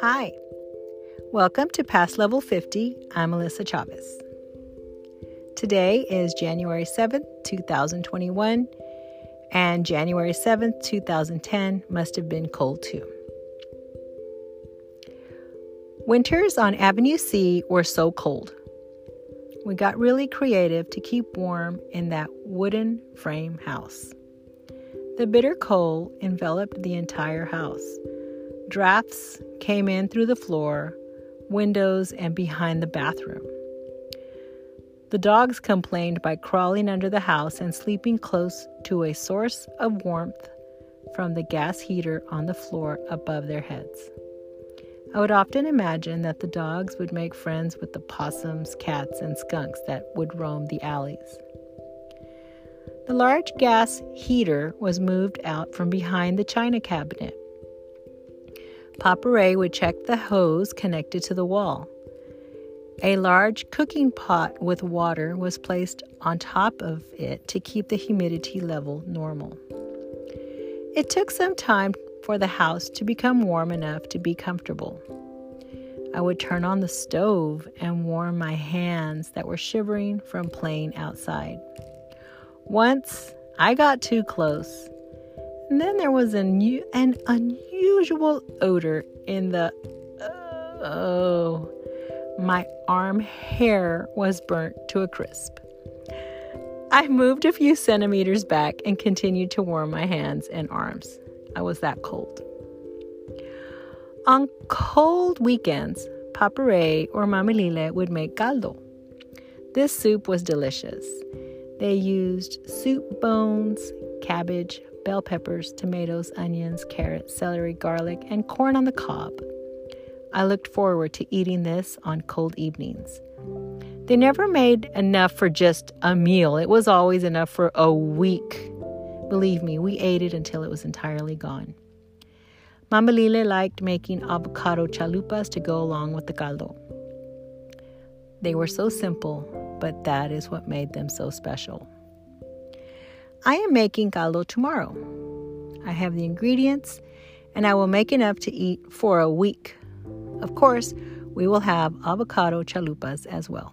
Hi, welcome to Past Level 50. I'm Melissa Chavez. Today is January 7th, 2021, and January 7th, 2010 must have been cold too. Winters on Avenue C were so cold. We got really creative to keep warm in that wooden frame house. The bitter cold enveloped the entire house Drafts came in through the floor, windows, and behind the bathroom. The dogs complained by crawling under the house and sleeping close to a source of warmth from the gas heater on the floor above their heads. I would often imagine that the dogs would make friends with the possums, cats, and skunks that would roam the alleys. The large gas heater was moved out from behind the china cabinet Papa Ray would check the hose connected to the wall. A large cooking pot with water was placed on top of it to keep the humidity level normal. It took some time for the house to become warm enough to be comfortable. I would turn on the stove and warm my hands that were shivering from playing outside. Once I got too close and then there was an, an unusual odor in the. Oh, my arm hair was burnt to a crisp. I moved a few centimeters back and continued to warm my hands and arms. I was that cold. On cold weekends, Papa Ray or Mama would make caldo. This soup was delicious. They used soup bones, cabbage, bell peppers, tomatoes, onions, carrots, celery, garlic, and corn on the cob. I looked forward to eating this on cold evenings. They never made enough for just a meal, it was always enough for a week. Believe me, we ate it until it was entirely gone. Mama Lila liked making avocado chalupas to go along with the caldo. They were so simple, but that is what made them so special. I am making caldo tomorrow. I have the ingredients and I will make enough to eat for a week. Of course, we will have avocado chalupas as well.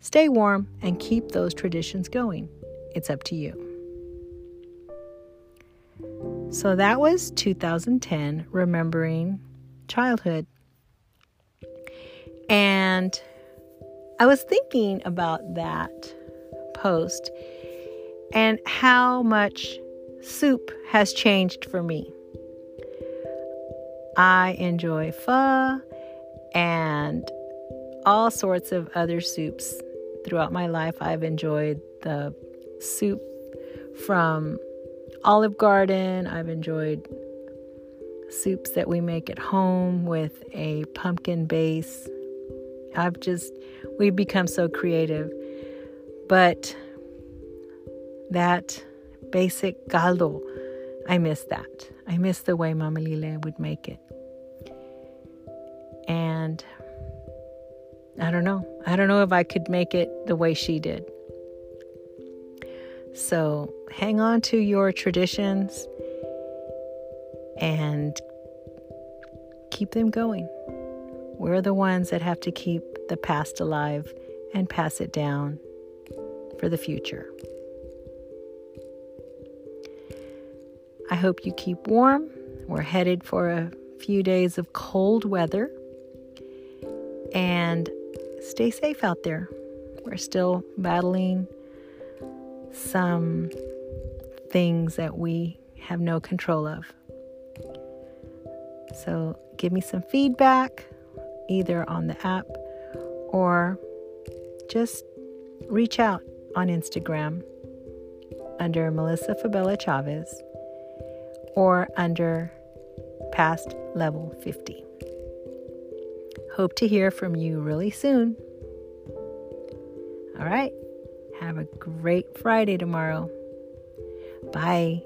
Stay warm and keep those traditions going. It's up to you. So that was 2010, remembering childhood. And I was thinking about that post and how much soup has changed for me. I enjoy pho and all sorts of other soups throughout my life. I've enjoyed the soup from Olive Garden. I've enjoyed soups that we make at home with a pumpkin base. I've just, we've become so creative. But that basic caldo. I miss that. I miss the way Mama Lila would make it. And I don't know. I don't know if I could make it the way she did. So hang on to your traditions and keep them going. We're the ones that have to keep the past alive and pass it down for the future. I hope you keep warm. We're headed for a few days of cold weather. And stay safe out there. We're still battling some things that we have no control of. So give me some feedback either on the app or just reach out on Instagram under Melissa Fabella Chavez or under past level 50. Hope to hear from you really soon. All right. Have a great Friday tomorrow. Bye.